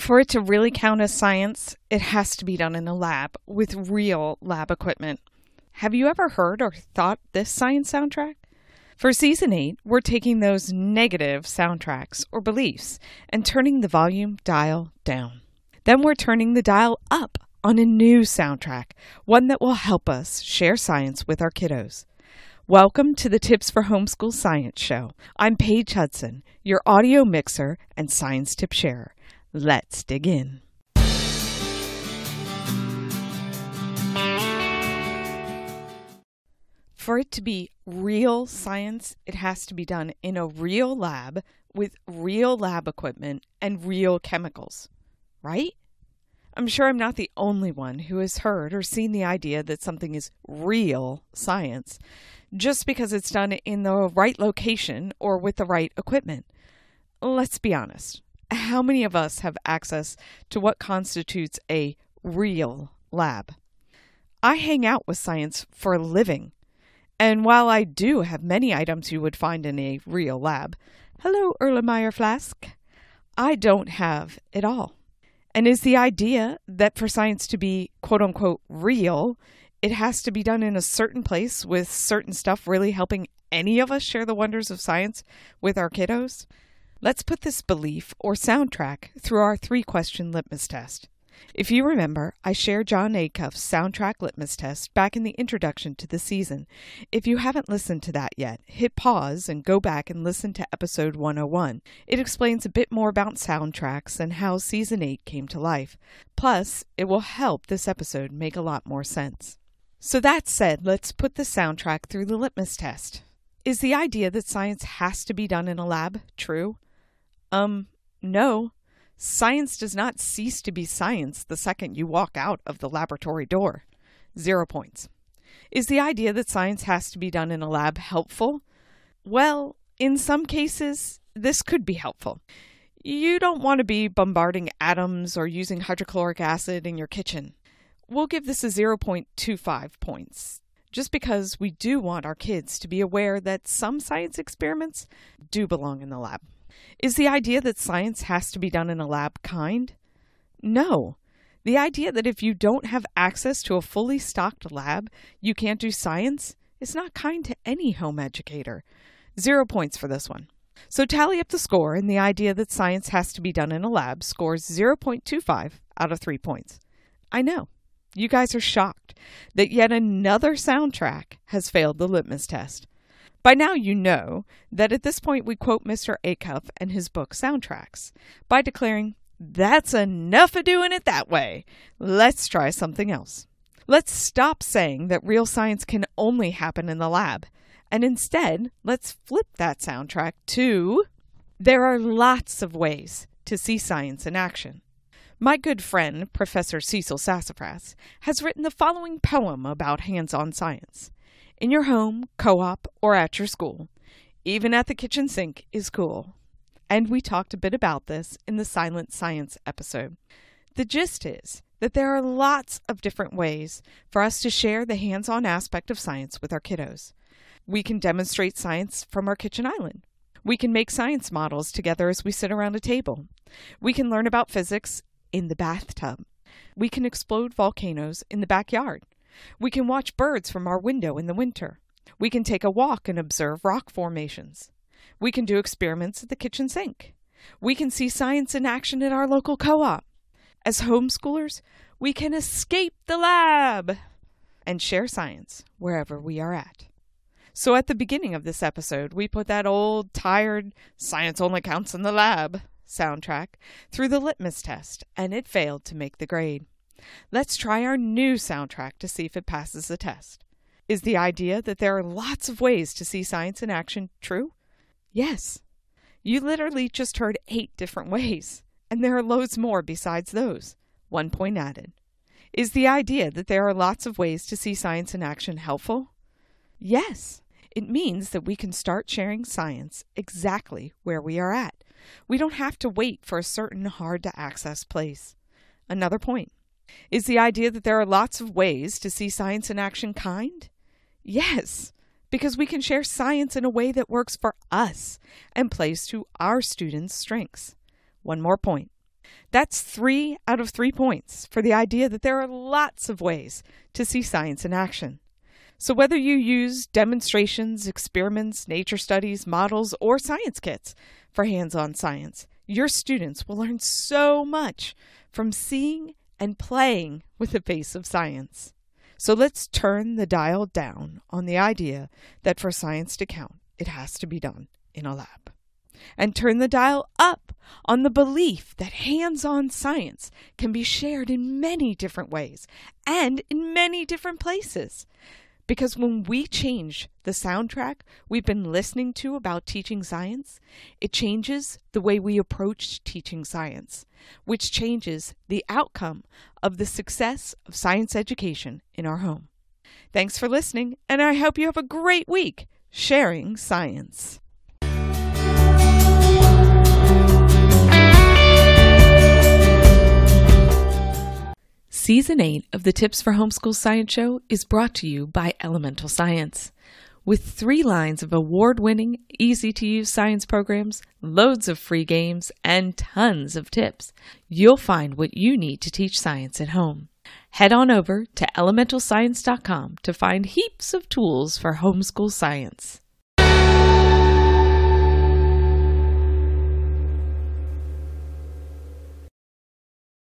For it to really count as science, it has to be done in a lab with real lab equipment. Have you ever heard or thought this science soundtrack? For season 8, we're taking those negative soundtracks or beliefs and turning the volume dial down. Then we're turning the dial up on a new soundtrack, one that will help us share science with our kiddos. Welcome to the Tips for Homeschool Science Show. I'm Paige Hudson, your audio mixer and science tip sharer. Let's dig in. For it to be real science, it has to be done in a real lab with real lab equipment and real chemicals, right? I'm sure I'm not the only one who has heard or seen the idea that something is real science just because it's done in the right location or with the right equipment. Let's be honest. How many of us have access to what constitutes a real lab? I hang out with science for a living. And while I do have many items you would find in a real lab, hello, Erlenmeyer Flask, I don't have it all. And is the idea that for science to be quote unquote real, it has to be done in a certain place with certain stuff really helping any of us share the wonders of science with our kiddos? Let's put this belief or soundtrack through our three question litmus test. If you remember, I shared Jon Acuff's soundtrack litmus test back in the introduction to the season. If you haven't listened to that yet, hit pause and go back and listen to episode 101. It explains a bit more about soundtracks and how season 8 came to life. Plus, it will help this episode make a lot more sense. So, that said, let's put the soundtrack through the litmus test. Is the idea that science has to be done in a lab true? Um, no. Science does not cease to be science the second you walk out of the laboratory door. Zero points. Is the idea that science has to be done in a lab helpful? Well, in some cases, this could be helpful. You don't want to be bombarding atoms or using hydrochloric acid in your kitchen. We'll give this a 0.25 points, just because we do want our kids to be aware that some science experiments do belong in the lab. Is the idea that science has to be done in a lab kind? No. The idea that if you don't have access to a fully stocked lab, you can't do science is not kind to any home educator. Zero points for this one. So tally up the score, and the idea that science has to be done in a lab scores 0.25 out of 3 points. I know. You guys are shocked that yet another soundtrack has failed the litmus test. By now, you know that at this point we quote Mr. Acuff and his book Soundtracks by declaring, That's enough of doing it that way. Let's try something else. Let's stop saying that real science can only happen in the lab, and instead, let's flip that soundtrack to There are lots of ways to see science in action. My good friend, Professor Cecil Sassafras, has written the following poem about hands on science in your home, co op, or at your school. Even at the kitchen sink is cool. And we talked a bit about this in the Silent Science episode. The gist is that there are lots of different ways for us to share the hands on aspect of science with our kiddos. We can demonstrate science from our kitchen island. We can make science models together as we sit around a table. We can learn about physics in the bathtub. We can explode volcanoes in the backyard. We can watch birds from our window in the winter. We can take a walk and observe rock formations. We can do experiments at the kitchen sink. We can see science in action at our local co op. As homeschoolers, we can escape the lab and share science wherever we are at. So, at the beginning of this episode, we put that old, tired, science only counts in the lab soundtrack through the litmus test, and it failed to make the grade. Let's try our new soundtrack to see if it passes the test. Is the idea that there are lots of ways to see science in action true? Yes. You literally just heard eight different ways, and there are loads more besides those. One point added. Is the idea that there are lots of ways to see science in action helpful? Yes. It means that we can start sharing science exactly where we are at. We don't have to wait for a certain hard to access place. Another point. Is the idea that there are lots of ways to see science in action kind? Yes, because we can share science in a way that works for us and plays to our students' strengths. One more point. That's three out of three points for the idea that there are lots of ways to see science in action. So, whether you use demonstrations, experiments, nature studies, models, or science kits for hands on science, your students will learn so much from seeing and playing with the face of science. So, let's turn the dial down on the idea that for science to count, it has to be done in a lab. And turn the dial up on the belief that hands on science can be shared in many different ways and in many different places. Because when we change the soundtrack we've been listening to about teaching science, it changes the way we approach teaching science, which changes the outcome of the success of science education in our home. Thanks for listening, and I hope you have a great week sharing science. Season 8 of the Tips for Homeschool Science Show is brought to you by Elemental Science. With three lines of award winning, easy to use science programs, loads of free games, and tons of tips, you'll find what you need to teach science at home. Head on over to elementalscience.com to find heaps of tools for homeschool science.